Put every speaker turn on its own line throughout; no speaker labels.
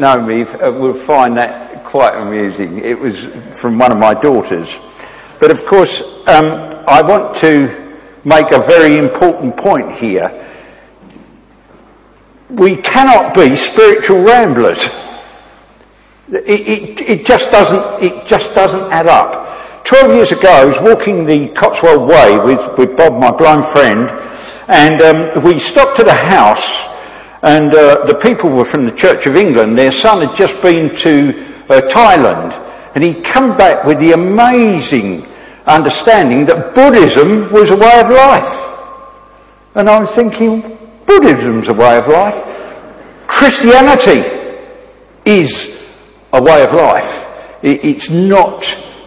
know me uh, will find that quite amusing. It was from one of my daughters. But of course, um, I want to make a very important point here. We cannot be spiritual ramblers. It, it, it, just doesn't, it just doesn't add up. Twelve years ago, I was walking the Cotswold Way with, with Bob, my blind friend, and um, we stopped at a house, and uh, the people were from the Church of England. Their son had just been to uh, Thailand, and he'd come back with the amazing understanding that Buddhism was a way of life. And I was thinking, Buddhism's a way of life. Christianity is a way of life. It's not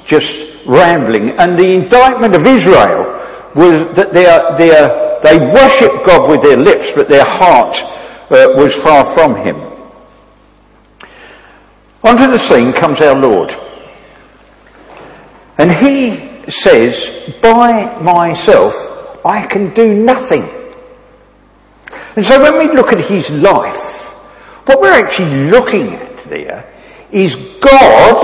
just rambling. And the indictment of Israel was that they, are, they, are, they worship God with their lips, but their heart uh, was far from Him. Onto the scene comes our Lord. And He says, by myself, I can do nothing. And so when we look at his life, what we're actually looking at there is God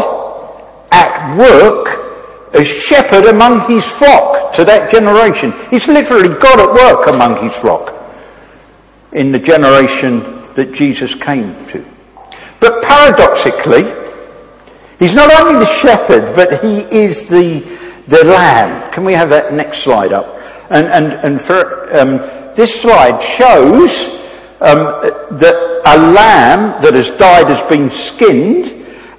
at work as shepherd among his flock to that generation. It's literally God at work among his flock in the generation that Jesus came to. But paradoxically, he's not only the shepherd, but he is the the lamb. Can we have that next slide up? And, and, and for, um, this slide shows um, that a lamb that has died has been skinned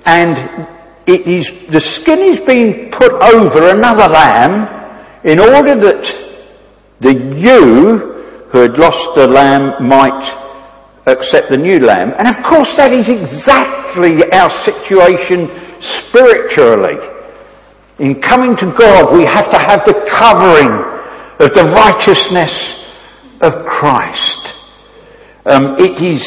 and it is, the skin is being put over another lamb in order that the ewe who had lost the lamb might accept the new lamb. And of course that is exactly our situation spiritually. In coming to God, we have to have the covering of the righteousness of Christ. Um, it is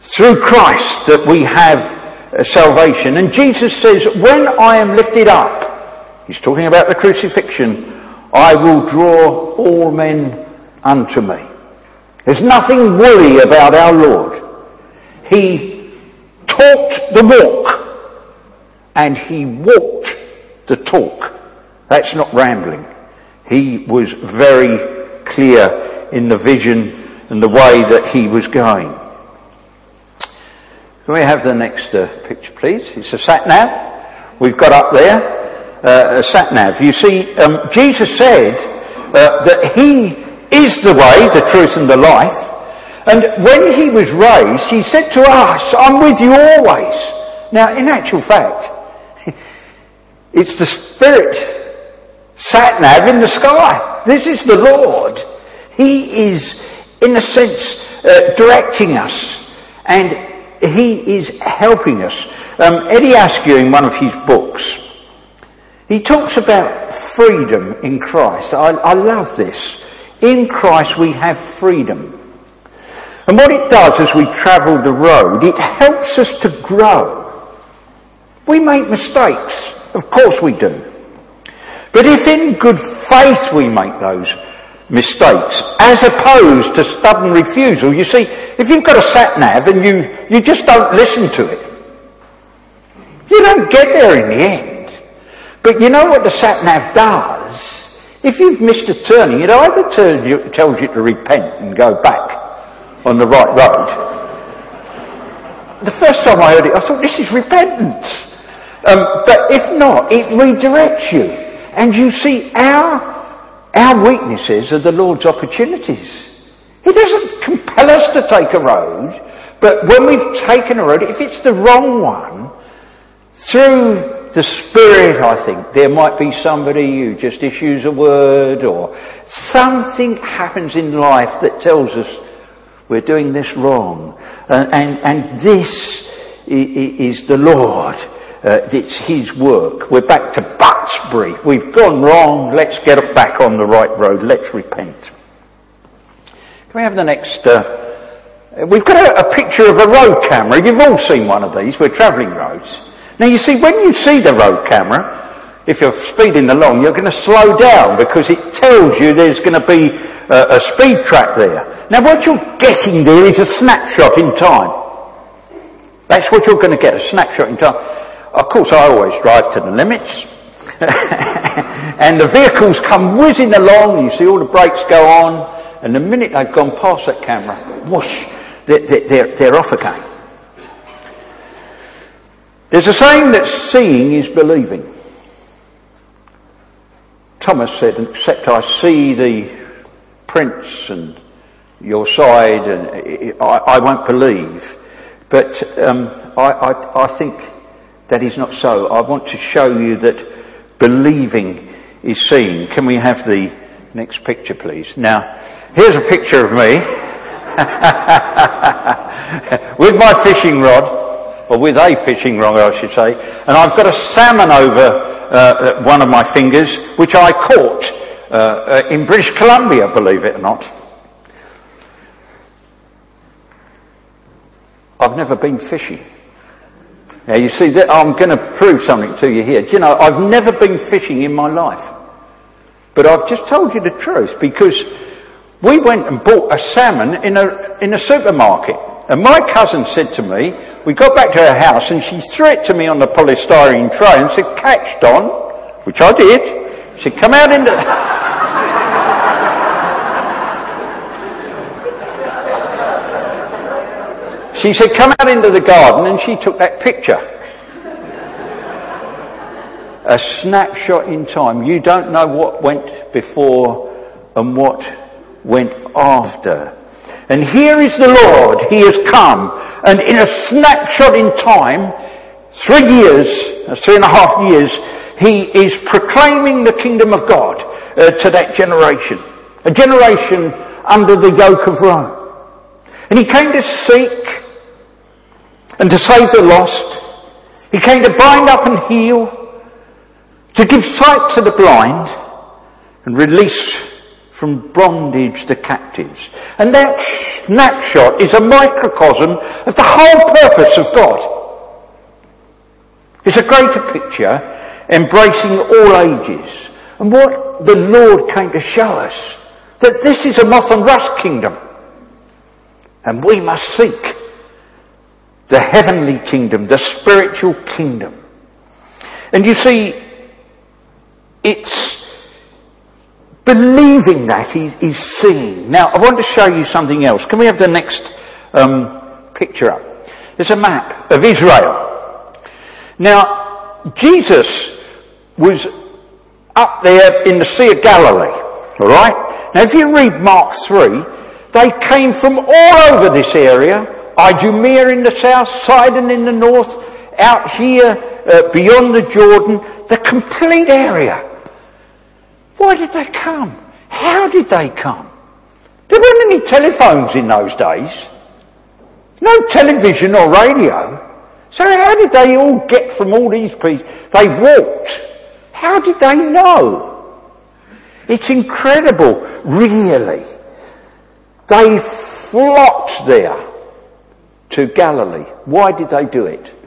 through Christ that we have uh, salvation. And Jesus says, when I am lifted up, he's talking about the crucifixion, I will draw all men unto me. There's nothing woolly about our Lord. He talked the walk and he walked the talk. That's not rambling. He was very clear in the vision and the way that he was going. Can we have the next uh, picture, please? It's a sat nav. We've got up there uh, a sat nav. You see, um, Jesus said uh, that He is the way, the truth, and the life. And when He was raised, He said to us, "I'm with you always." Now, in actual fact, it's the Spirit sat nav in the sky. This is the Lord. He is, in a sense, uh, directing us and He is helping us. Um, Eddie Askew, in one of his books, he talks about freedom in Christ. I, I love this. In Christ we have freedom. And what it does as we travel the road, it helps us to grow. We make mistakes. Of course we do. But if in good faith we make those mistakes, as opposed to stubborn refusal, you see, if you've got a sat nav and you, you just don't listen to it, you don't get there in the end. But you know what the sat nav does? If you've missed a turning, it either tells you, tells you to repent and go back on the right road. The first time I heard it, I thought, this is repentance. Um, but if not, it redirects you. And you see, our, our weaknesses are the Lord's opportunities. He doesn't compel us to take a road, but when we've taken a road, if it's the wrong one, through the Spirit, I think, there might be somebody who just issues a word or something happens in life that tells us we're doing this wrong. And, and, and this is the Lord uh, it's his work. We're back to Butsbury. We've gone wrong. Let's get back on the right road. Let's repent. Can we have the next? Uh, we've got a, a, picture of a road camera. You've all seen one of these. We're travelling roads. Now you see, when you see the road camera, if you're speeding along, you're going to slow down because it tells you there's going to be a, a speed trap there. Now what you're getting there is a snapshot in time. That's what you're going to get, a snapshot in time. Of course, I always drive to the limits. and the vehicles come whizzing along, you see all the brakes go on, and the minute they've gone past that camera, whoosh, they're, they're, they're off again. There's a saying that seeing is believing. Thomas said, except I see the prints and your side, and I, I won't believe. But um, I, I, I think that is not so. I want to show you that believing is seeing. Can we have the next picture, please? Now, here's a picture of me with my fishing rod, or with a fishing rod, I should say, and I've got a salmon over uh, one of my fingers, which I caught uh, uh, in British Columbia, believe it or not. I've never been fishing. Now you see, that I'm going to prove something to you here. Do you know, I've never been fishing in my life. But I've just told you the truth because we went and bought a salmon in a, in a supermarket. And my cousin said to me, we got back to her house and she threw it to me on the polystyrene tray and said, catch Don, which I did. She said, come out into... she said, come out into the garden and she took that picture. A snapshot in time. You don't know what went before and what went after. And here is the Lord. He has come. And in a snapshot in time, three years, uh, three and a half years, he is proclaiming the kingdom of God uh, to that generation. A generation under the yoke of Rome. And he came to seek and to save the lost. He came to bind up and heal, to give sight to the blind, and release from bondage to captives. And that snapshot is a microcosm of the whole purpose of God. It's a greater picture embracing all ages. And what the Lord came to show us, that this is a moth and rust kingdom. And we must seek the heavenly kingdom, the spiritual kingdom. And you see, it's Believing that is, is seeing. Now, I want to show you something else. Can we have the next um, picture up? There's a map of Israel. Now, Jesus was up there in the Sea of Galilee. Alright? Now, if you read Mark 3, they came from all over this area. Idumea in the south, Sidon in the north, out here, uh, beyond the Jordan, the complete area. Why did they come? How did they come? There weren't any telephones in those days. No television or radio. So how did they all get from all these people? They walked. How did they know? It's incredible, really. They flocked there to Galilee. Why did they do it?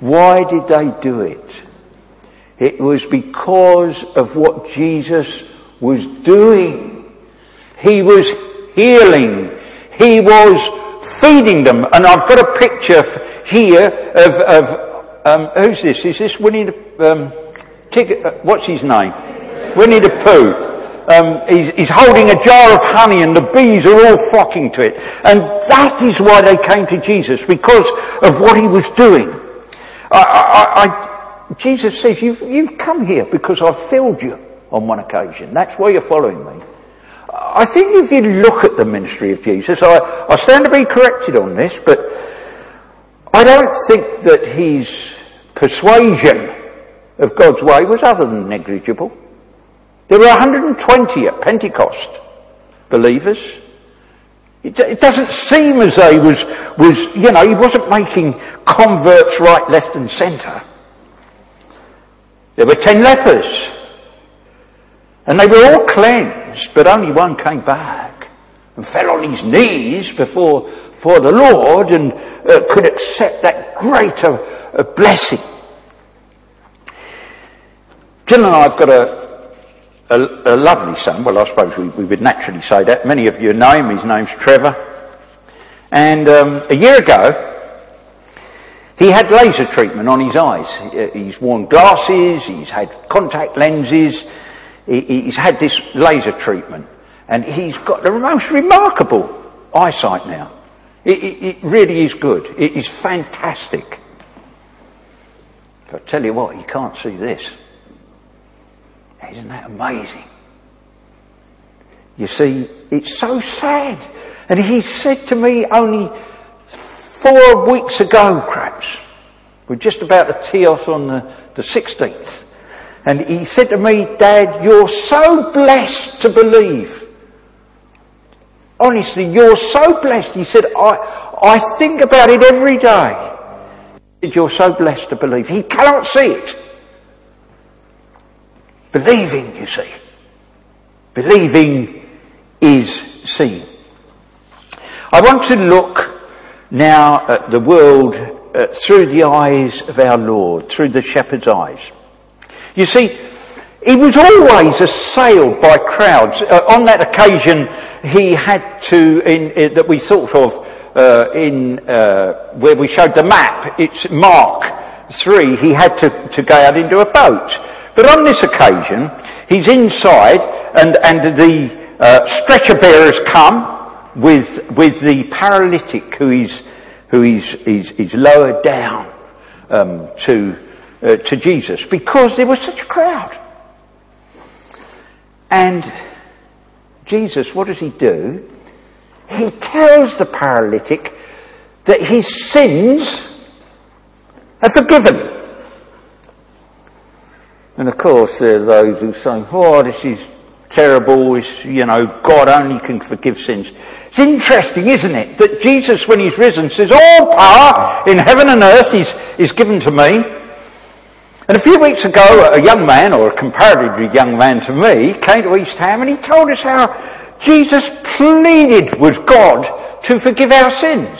Why did they do it? It was because of what Jesus was doing. He was healing. He was feeding them. And I've got a picture here of, of um, who's this? Is this Winnie the, um, uh, what's his name? Winnie the Pooh. Um, he's, he's, holding a jar of honey and the bees are all flocking to it. And that is why they came to Jesus, because of what he was doing. I, I, I, Jesus says, you've, you've come here because I've filled you on one occasion. That's why you're following me. I think if you look at the ministry of Jesus, I, I stand to be corrected on this, but I don't think that his persuasion of God's way was other than negligible. There were 120 at Pentecost believers. It, doesn't seem as though he was, was, you know, he wasn't making converts right, left and centre. There were ten lepers. And they were all cleansed, but only one came back and fell on his knees before, for the Lord and uh, could accept that greater uh, blessing. Jill and I have got a, a, a lovely son. Well, I suppose we, we, would naturally say that. Many of you know him. His name's Trevor. And um, a year ago, he had laser treatment on his eyes. He's worn glasses, he's had contact lenses, he's had this laser treatment. And he's got the most remarkable eyesight now. It, it, it really is good. It is fantastic. But I tell you what, you can't see this. Isn't that amazing? You see, it's so sad. And he said to me only four weeks ago, perhaps, we're just about to tee off on the, the 16th. And he said to me, Dad, you're so blessed to believe. Honestly, you're so blessed. He said, I, I think about it every day. He said, you're so blessed to believe. He cannot see it. Believing, you see. Believing is seen. I want to look now at the world uh, through the eyes of our Lord, through the shepherd's eyes. You see, he was always assailed by crowds. Uh, on that occasion, he had to, in, in, that we thought of uh, in uh, where we showed the map, it's Mark 3, he had to, to go out into a boat. But on this occasion, he's inside and, and the uh, stretcher bearers come with, with the paralytic who is, who is, is, is lowered down um, to, uh, to Jesus because there was such a crowd. And Jesus, what does he do? He tells the paralytic that his sins are forgiven. And of course, there are those who say, oh, this is terrible, it's, you know, God only can forgive sins. It's interesting, isn't it, that Jesus, when he's risen, says, all power in heaven and earth is, is given to me. And a few weeks ago, a young man, or a comparatively young man to me, came to East Ham and he told us how Jesus pleaded with God to forgive our sins.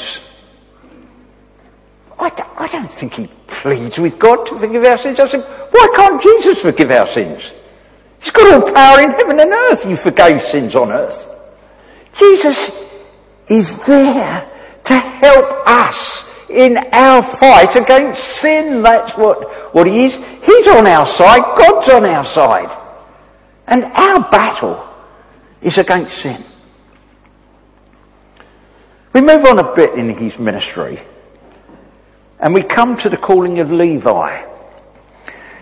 I—I don't think he pleads with God to forgive our sins. I said, why can't Jesus forgive our sins? He's got all power in heaven and earth. He forgave sins on earth. Jesus is there to help us in our fight against sin. That's what, what he is. He's on our side. God's on our side. And our battle is against sin. We move on a bit in his ministry and we come to the calling of Levi.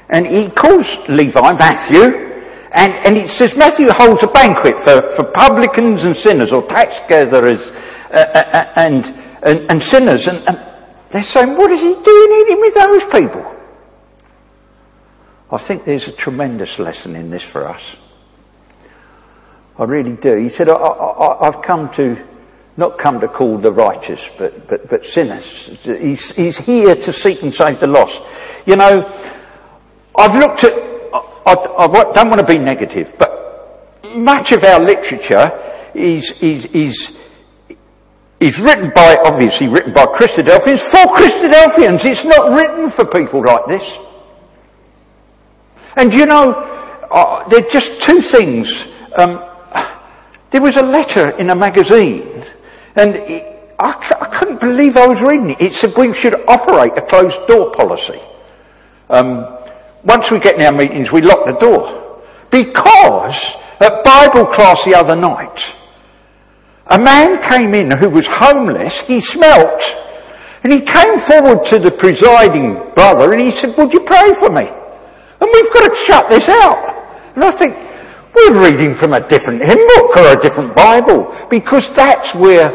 And he calls Levi, Matthew, and, and it says Matthew holds a banquet for, for publicans and sinners, or tax gatherers uh, uh, uh, and, and, and, sinners. And, and they're saying, what is he doing eating with those people? I think there's a tremendous lesson in this for us. I really do. He said, I, have come to, not come to call the righteous, but, but, but sinners. He's, he's here to seek and save the lost. You know, I've looked at, I, I, I don't want to be negative, but much of our literature is, is, is, is written by, obviously written by Christadelphians for Christadelphians. It's not written for people like this. And you know, uh, there are just two things um, there was a letter in a magazine, and it, I, I, couldn't believe I was reading it. It said we should operate a closed door policy. Um, once we get in our meetings, we lock the door. Because at Bible class the other night, a man came in who was homeless, he smelt, and he came forward to the presiding brother and he said, would you pray for me? And we've got to shut this out. And I think, we're reading from a different hymn book or a different Bible because that's where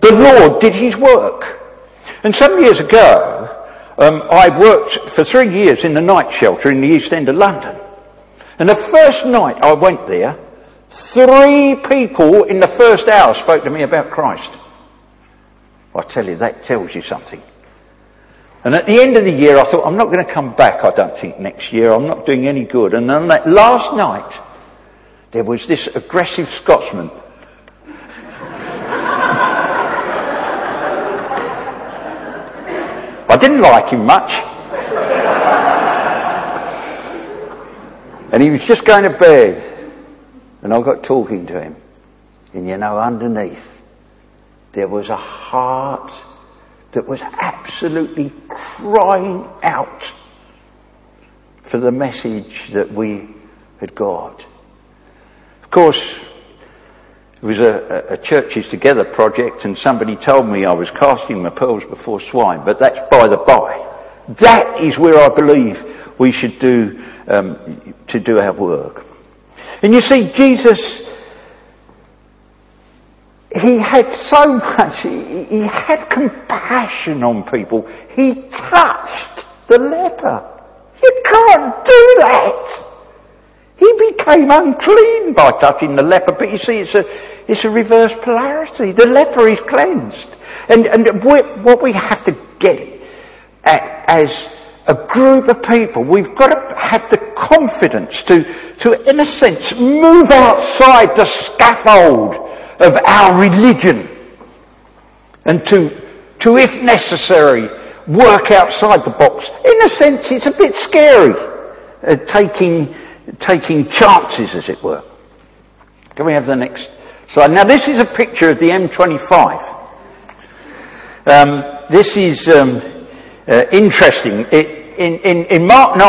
the Lord did His work. And some years ago, um, I worked for three years in the night shelter in the East End of London. And the first night I went there, three people in the first hour spoke to me about Christ. I tell you, that tells you something. And at the end of the year, I thought, I'm not going to come back, I don't think, next year. I'm not doing any good. And on that last night, there was this aggressive Scotsman. I didn't like him much. and he was just going to bed. And I got talking to him. And you know, underneath, there was a heart that was absolutely crying out for the message that we had got. Course, it was a, a, churches together project and somebody told me I was casting my pearls before swine, but that's by the by. That is where I believe we should do, um, to do our work. And you see, Jesus, he had so much, he, he had compassion on people. He touched the leper. You can't do that. He became unclean by touching the leper, but you see, it's a, it's a reverse polarity. The leper is cleansed. And, and what we have to get at as a group of people, we've got to have the confidence to, to in a sense, move outside the scaffold of our religion and to, to if necessary, work outside the box. In a sense, it's a bit scary, uh, taking, taking chances, as it were. Can we have the next slide? Now, this is a picture of the M25. Um, this is um, uh, interesting. It, in, in, in, Mark 9,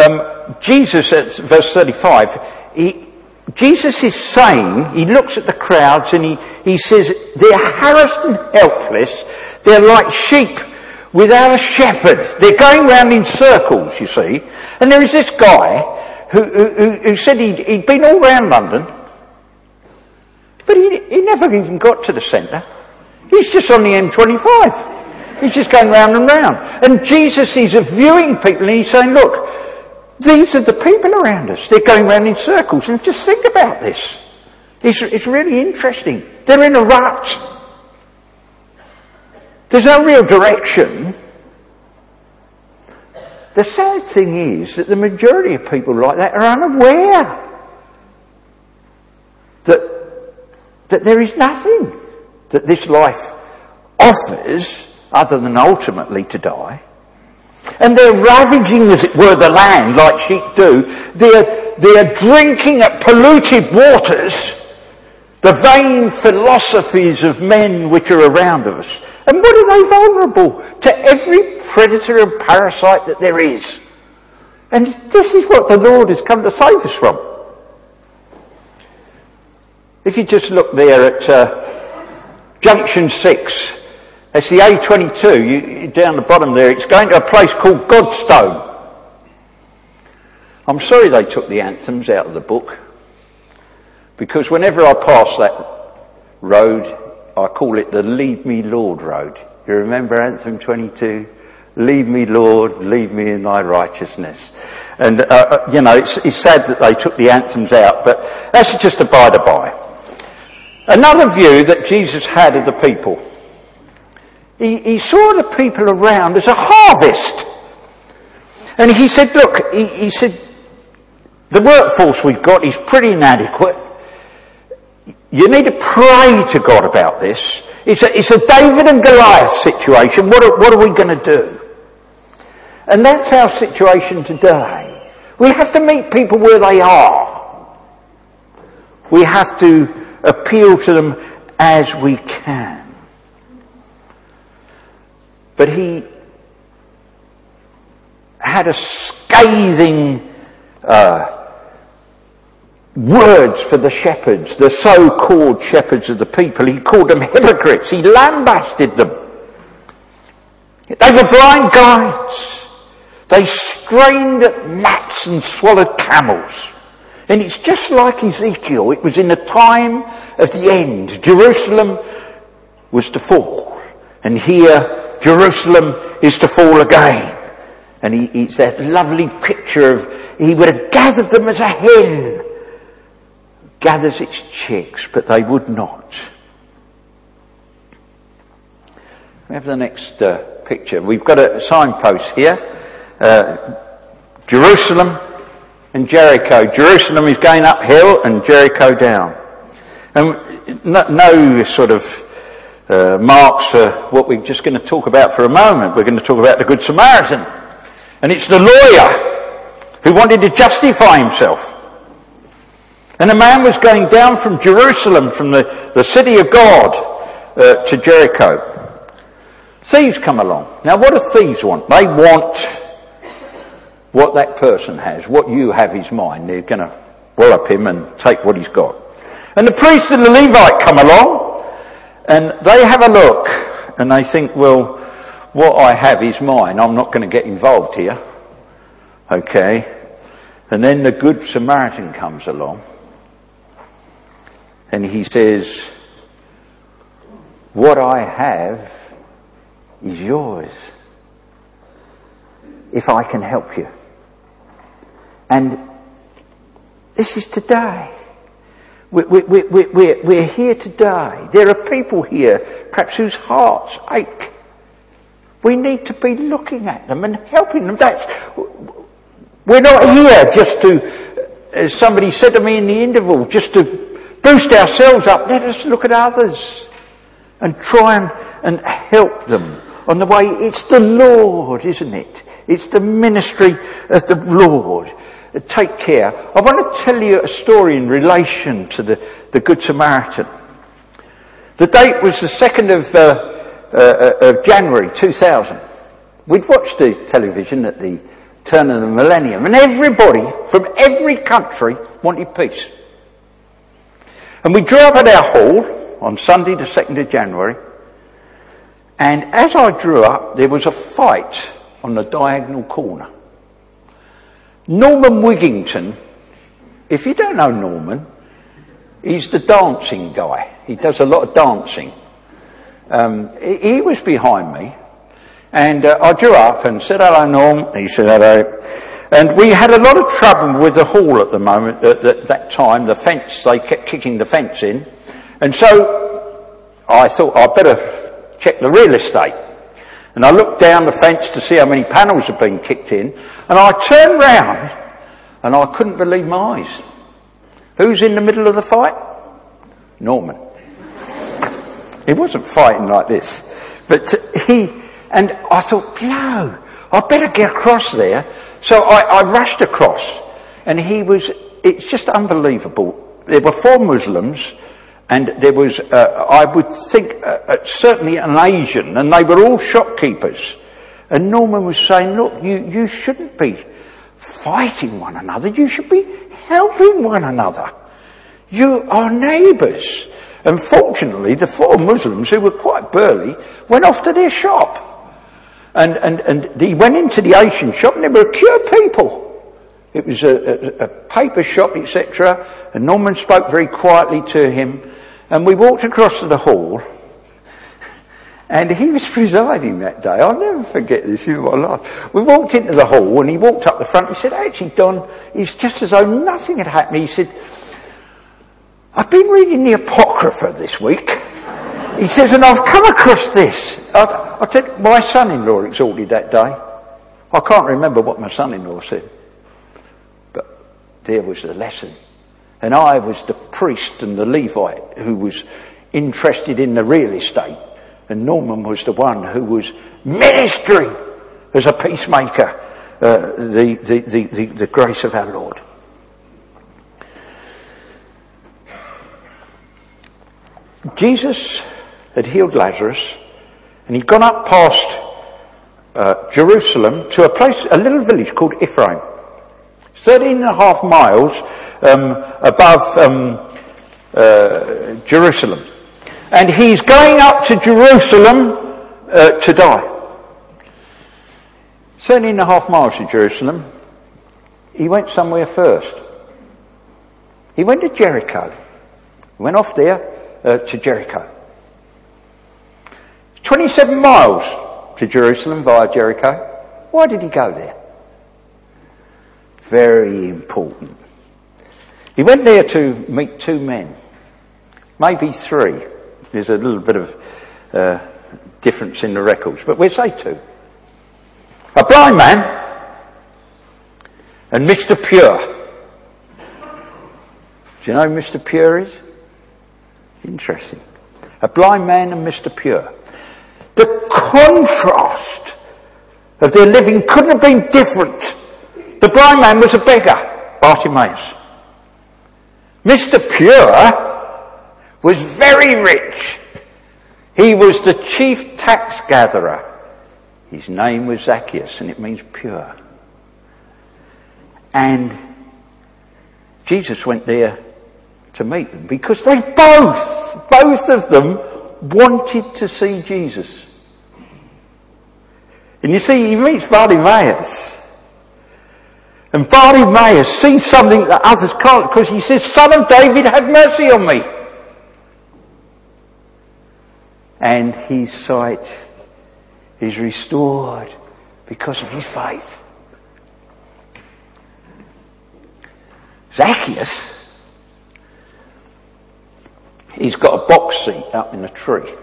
um, Jesus at verse 35, he, Jesus is saying, he looks at the crowds and he, he says, they're harassed and helpless, they're like sheep without a shepherd. They're going round in circles, you see. And there is this guy who, who, who said he'd, he'd, been all round London, but he, he never even got to the centre. He's just on the M25. He's just going round and round. And Jesus is viewing people and he's saying, look, these are the people around us. They're going round in circles. And just think about this. It's, it's really interesting. They're in a rut. There's no real direction. The sad thing is that the majority of people like that are unaware that, that there is nothing that this life offers other than ultimately to die. And they're ravaging, as it were, the land like sheep do. They're, they're drinking at polluted waters the vain philosophies of men which are around us. And what are they vulnerable? To every predator and parasite that there is. And this is what the Lord has come to save us from. If you just look there at uh, junction 6, it's the A22, you, down the bottom there, it's going to a place called Godstone. I'm sorry they took the anthems out of the book. Because whenever I pass that road, I call it the Lead Me Lord Road. You remember Anthem 22? Lead me, Lord, lead me in thy righteousness. And, uh, uh, you know, it's, it's, sad that they took the anthems out, but that's just a by the by. Another view that Jesus had of the people. He, he saw the people around as a harvest. And he said, look, he, he said, the workforce we've got is pretty inadequate. You need to pray to God about this. It's a, it's a David and Goliath situation. What are, what are we going to do? And that's our situation today. We have to meet people where they are. We have to appeal to them as we can. But he had a scathing uh, words for the shepherds, the so-called shepherds of the people. He called them hypocrites. He lambasted them. They were blind guides. They strained at gnats and swallowed camels. And it's just like Ezekiel. It was in the time of the end. Jerusalem was to fall. And here, Jerusalem is to fall again. And he, it's that lovely picture of, he would have gathered them as a hen gathers its chicks, but they would not. We have the next uh, picture. We've got a signpost here. Uh, Jerusalem and Jericho. Jerusalem is going uphill and Jericho down. And no, no sort of uh, marks for what we're just going to talk about for a moment. We're going to talk about the Good Samaritan. And it's the lawyer who wanted to justify himself. And a man was going down from Jerusalem, from the, the city of God, uh, to Jericho. Thieves come along. Now what do thieves want? They want what that person has, what you have is mine. They're going to wallop him and take what he's got. And the priest and the Levite come along and they have a look and they think, well, what I have is mine. I'm not going to get involved here. Okay. And then the Good Samaritan comes along and he says, what I have is yours if I can help you. And this is today. We're, we, we, we're, we're here today. There are people here, perhaps whose hearts ache. We need to be looking at them and helping them. That's, we're not here just to, as somebody said to me in the interval, just to boost ourselves up. Let us look at others and try and, and help them on the way. It's the Lord, isn't it? It's the ministry of the Lord. Take care. I want to tell you a story in relation to the, the Good Samaritan. The date was the 2nd of, uh, uh, of January 2000. We'd watched the television at the turn of the millennium and everybody from every country wanted peace. And we drew up at our hall on Sunday the 2nd of January and as I drew up there was a fight on the diagonal corner. Norman Wigington, if you don't know Norman, he's the dancing guy. He does a lot of dancing. Um, he was behind me, and uh, I drew up and said hello, Norm. He said hello. And we had a lot of trouble with the hall at the moment, at, at that time. The fence, they kept kicking the fence in. And so I thought I'd better check the real estate. And I looked down the fence to see how many panels had been kicked in, and I turned round, and I couldn't believe my eyes. Who's in the middle of the fight? Norman. He wasn't fighting like this, but he, and I thought, no, I better get across there. So I, I rushed across, and he was, it's just unbelievable. There were four Muslims, and there was, uh, I would think, uh, uh, certainly an Asian, and they were all shopkeepers. And Norman was saying, look, you, you shouldn't be fighting one another, you should be helping one another. You are neighbours. And fortunately, the four Muslims, who were quite burly, went off to their shop. And, and, and he went into the Asian shop, and there were queue people. It was a, a, a paper shop, etc. And Norman spoke very quietly to him. And we walked across to the hall, and he was presiding that day. I'll never forget this in my life. We walked into the hall, and he walked up the front. He said, "Actually, Don, it's just as though nothing had happened." He said, "I've been reading the Apocrypha this week." He says, "And I've come across this." I, I said, "My son-in-law exhorted that day." I can't remember what my son-in-law said, but there was the lesson. And I was the priest and the Levite who was interested in the real estate. And Norman was the one who was ministering as a peacemaker, uh, the, the, the, the, the grace of our Lord. Jesus had healed Lazarus and he'd gone up past uh, Jerusalem to a place, a little village called Ephraim. 13 and a half miles um, above um, uh, Jerusalem. And he's going up to Jerusalem uh, to die. 13 and a half miles to Jerusalem. He went somewhere first. He went to Jericho. He went off there uh, to Jericho. 27 miles to Jerusalem via Jericho. Why did he go there? Very important. He went there to meet two men, maybe three. There's a little bit of uh, difference in the records, but we'll say two. A blind man and Mr. Pure. Do you know who Mr. Pure is? Interesting. A blind man and Mr. Pure. The contrast of their living couldn't have been different. The blind man was a beggar, Bartimaeus. Mr. Pure was very rich. He was the chief tax gatherer. His name was Zacchaeus, and it means pure. And Jesus went there to meet them because they both, both of them wanted to see Jesus. And you see, he meets Bartimaeus. And Bartimaeus sees something that others can't because he says, Son of David, have mercy on me. And his sight is restored because of his faith. Zacchaeus, he's got a box seat up in a tree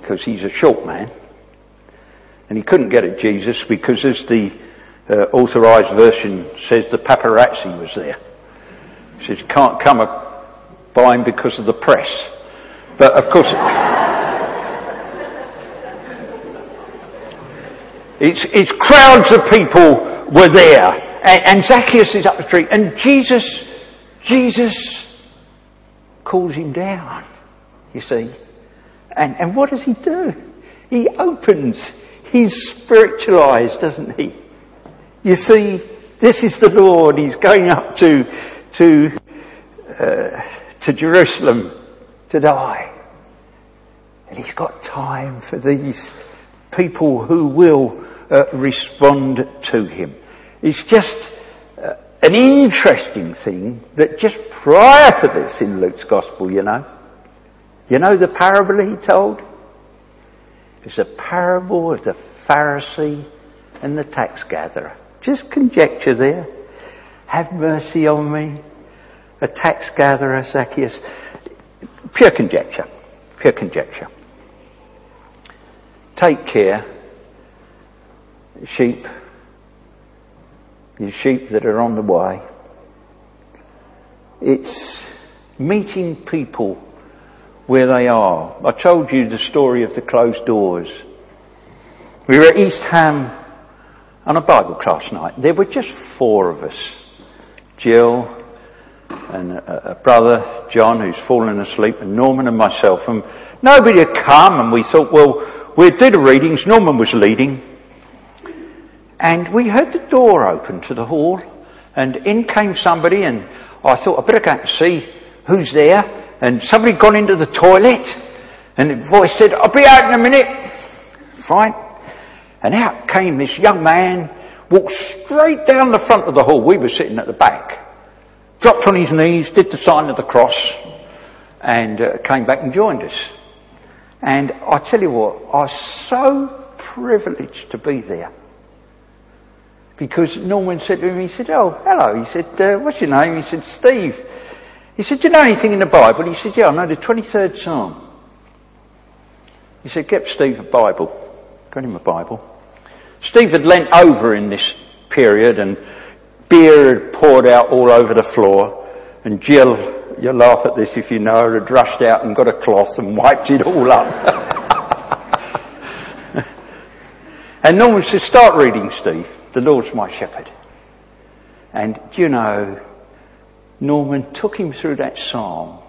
because he's a short man. And he couldn't get at Jesus because as the uh, authorized version says the paparazzi was there. He says, can't come by him because of the press. But of course, it's, it's crowds of people were there. And, and Zacchaeus is up the tree. And Jesus, Jesus calls him down, you see. And, and what does he do? He opens his spiritual eyes, doesn't he? You see, this is the Lord. He's going up to, to, uh, to Jerusalem to die. And he's got time for these people who will uh, respond to him. It's just uh, an interesting thing that just prior to this in Luke's Gospel, you know, you know the parable he told? It's a parable of the Pharisee and the tax gatherer. Just conjecture there. Have mercy on me. A tax gatherer, Zacchaeus. Pure conjecture. Pure conjecture. Take care. Sheep. The sheep that are on the way. It's meeting people where they are. I told you the story of the closed doors. We were at East Ham on a Bible class night. There were just four of us. Jill and a, a brother, John, who's fallen asleep, and Norman and myself. And nobody had come, and we thought, well, we'd do the readings. Norman was leading. And we heard the door open to the hall, and in came somebody, and I thought, I better go and see who's there. And somebody gone into the toilet, and the voice said, I'll be out in a minute. Fine. And out came this young man, walked straight down the front of the hall. We were sitting at the back. Dropped on his knees, did the sign of the cross, and uh, came back and joined us. And I tell you what, I was so privileged to be there. Because Norman said to him, he said, oh, hello. He said, uh, what's your name? He said, Steve. He said, do you know anything in the Bible? He said, yeah, I know the 23rd Psalm. He said, get Steve a Bible. Got him a Bible. Steve had leant over in this period and beer had poured out all over the floor and Jill, you'll laugh at this if you know her, had rushed out and got a cloth and wiped it all up. and Norman said, start reading Steve, the Lord's my shepherd. And do you know, Norman took him through that psalm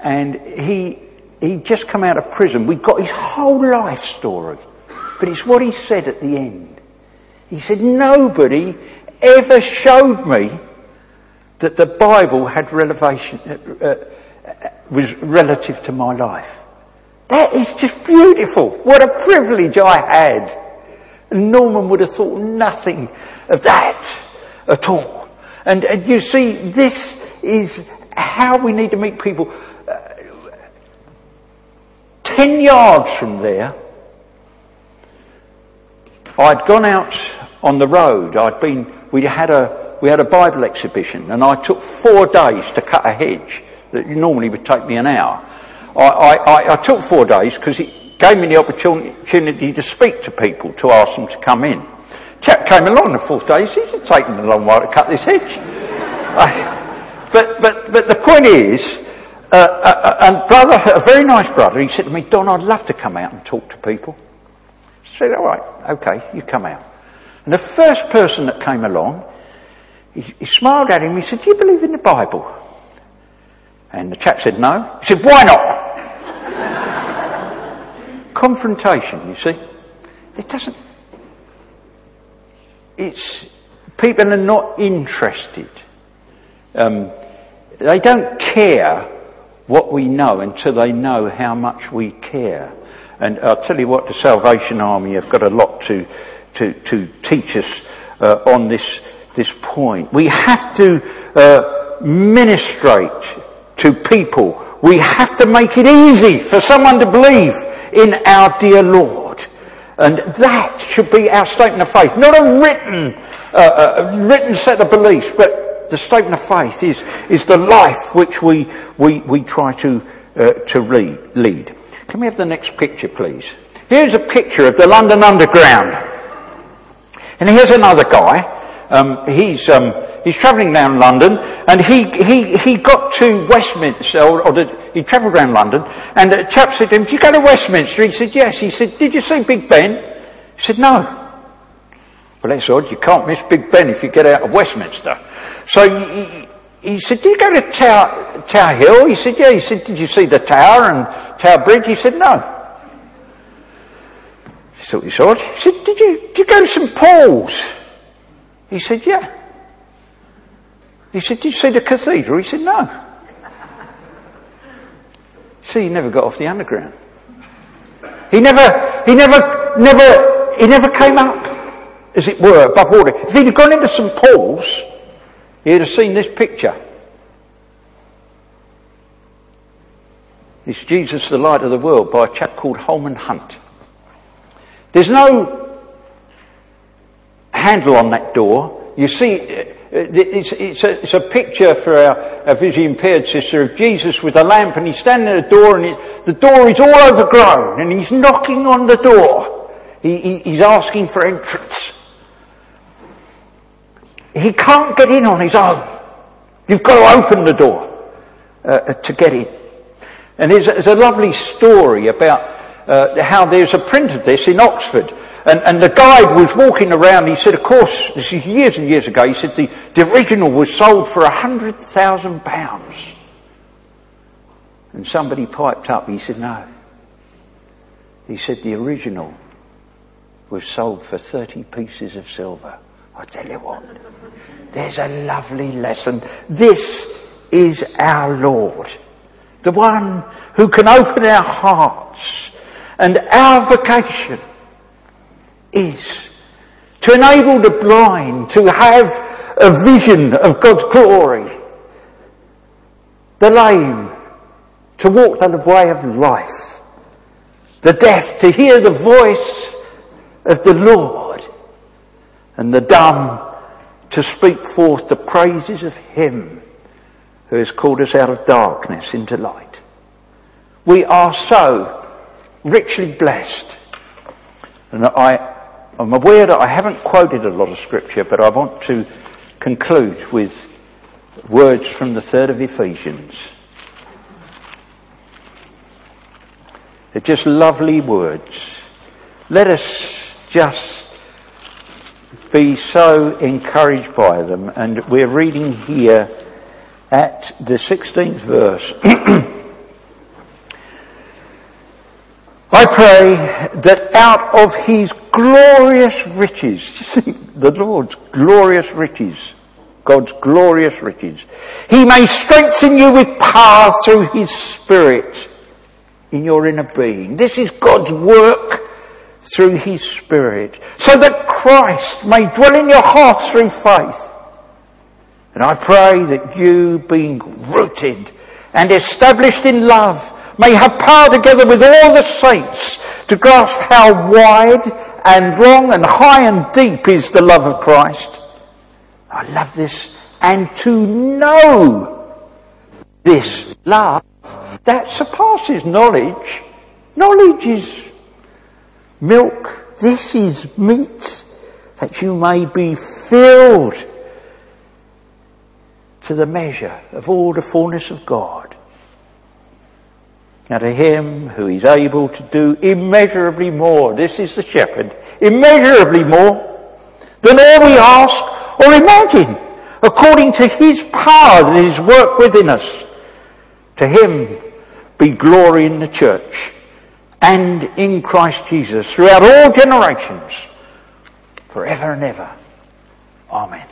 and he, he'd just come out of prison. We got his whole life story. But it's what he said at the end. He said, nobody ever showed me that the Bible had relevation, uh, uh, was relative to my life. That is just beautiful. What a privilege I had. And Norman would have thought nothing of that at all. And, and you see, this is how we need to meet people. Uh, ten yards from there, I'd gone out on the road. I'd been, we had a, we had a Bible exhibition and I took four days to cut a hedge that normally would take me an hour. I, I, I took four days because it gave me the opportunity to speak to people, to ask them to come in. Chap came along the fourth day, he said, it's taken a long while to cut this hedge. I, but, but, but the point is, uh, uh, uh, and brother, a very nice brother, he said to me, Don, I'd love to come out and talk to people. I said, all right, okay, you come out. And the first person that came along, he, he smiled at him, he said, do you believe in the Bible? And the chap said, no. He said, why not? Confrontation, you see. It doesn't. It's people are not interested. Um, they don't care what we know until they know how much we care. And I'll tell you what, the Salvation Army have got a lot to to, to teach us uh, on this this point. We have to uh, ministrate to people. We have to make it easy for someone to believe in our dear Lord. And that should be our statement of faith. Not a written, uh, uh, written set of beliefs, but the statement of faith is, is the life which we, we, we try to, uh, to lead, lead. Can we have the next picture, please? Here's a picture of the London Underground. And here's another guy. Um, he's, um, he's travelling around London, and he, he, he got to Westminster, or, or the, he travelled around London, and a chap said to him, do you go to Westminster? He said, yes. He said, did you see Big Ben? He said, no. Well, that's odd. You can't miss Big Ben if you get out of Westminster. So he, he said, do you go to Tower, Tower Hill? He said, yeah. He said, did you see the Tower and Tower Bridge? He said, no. He thought he saw it. He said, did you, did you go to St Paul's? He said, yeah. He said, did you see the cathedral? He said, no. See, he never got off the underground. He never, he never, never, he never came up, as it were, above water. If he'd gone into St Paul's, he'd have seen this picture. It's Jesus, the light of the world, by a chap called Holman Hunt. There's no handle on that door. You see, it's, it's, a, it's a, picture for our, our visually impaired sister of Jesus with a lamp and he's standing at the door and it, the door is all overgrown and he's knocking on the door. He, he, he's asking for entrance. He can't get in on his own. You've got to open the door uh, to get in. And there's, there's a lovely story about uh, how there's a print of this in Oxford and, and the guide was walking around, he said, of course, this is years and years ago, he said the, the original was sold for a hundred thousand pounds. And somebody piped up, he said, no. He said the original was sold for 30 pieces of silver. I tell you what, there's a lovely lesson. This is our Lord. The one who can open our hearts and our vocation is to enable the blind to have a vision of God's glory, the lame to walk the way of life, the deaf to hear the voice of the Lord, and the dumb to speak forth the praises of Him who has called us out of darkness into light. We are so richly blessed. And I I'm aware that I haven't quoted a lot of scripture, but I want to conclude with words from the third of Ephesians. They're just lovely words. Let us just be so encouraged by them. And we're reading here at the 16th verse. I pray that out of his glorious riches, see, the Lord's glorious riches, God's glorious riches, he may strengthen you with power through his spirit in your inner being. This is God's work through his spirit, so that Christ may dwell in your hearts through faith. And I pray that you, being rooted and established in love, may have power together with all the saints to grasp how wide and long and high and deep is the love of Christ. I love this. And to know this love that surpasses knowledge. Knowledge is milk. This is meat that you may be filled to the measure of all the fullness of God. Now to him who is able to do immeasurably more, this is the shepherd, immeasurably more than all we ask or imagine, according to his power that is worked within us. To him be glory in the church and in Christ Jesus throughout all generations, forever and ever. Amen.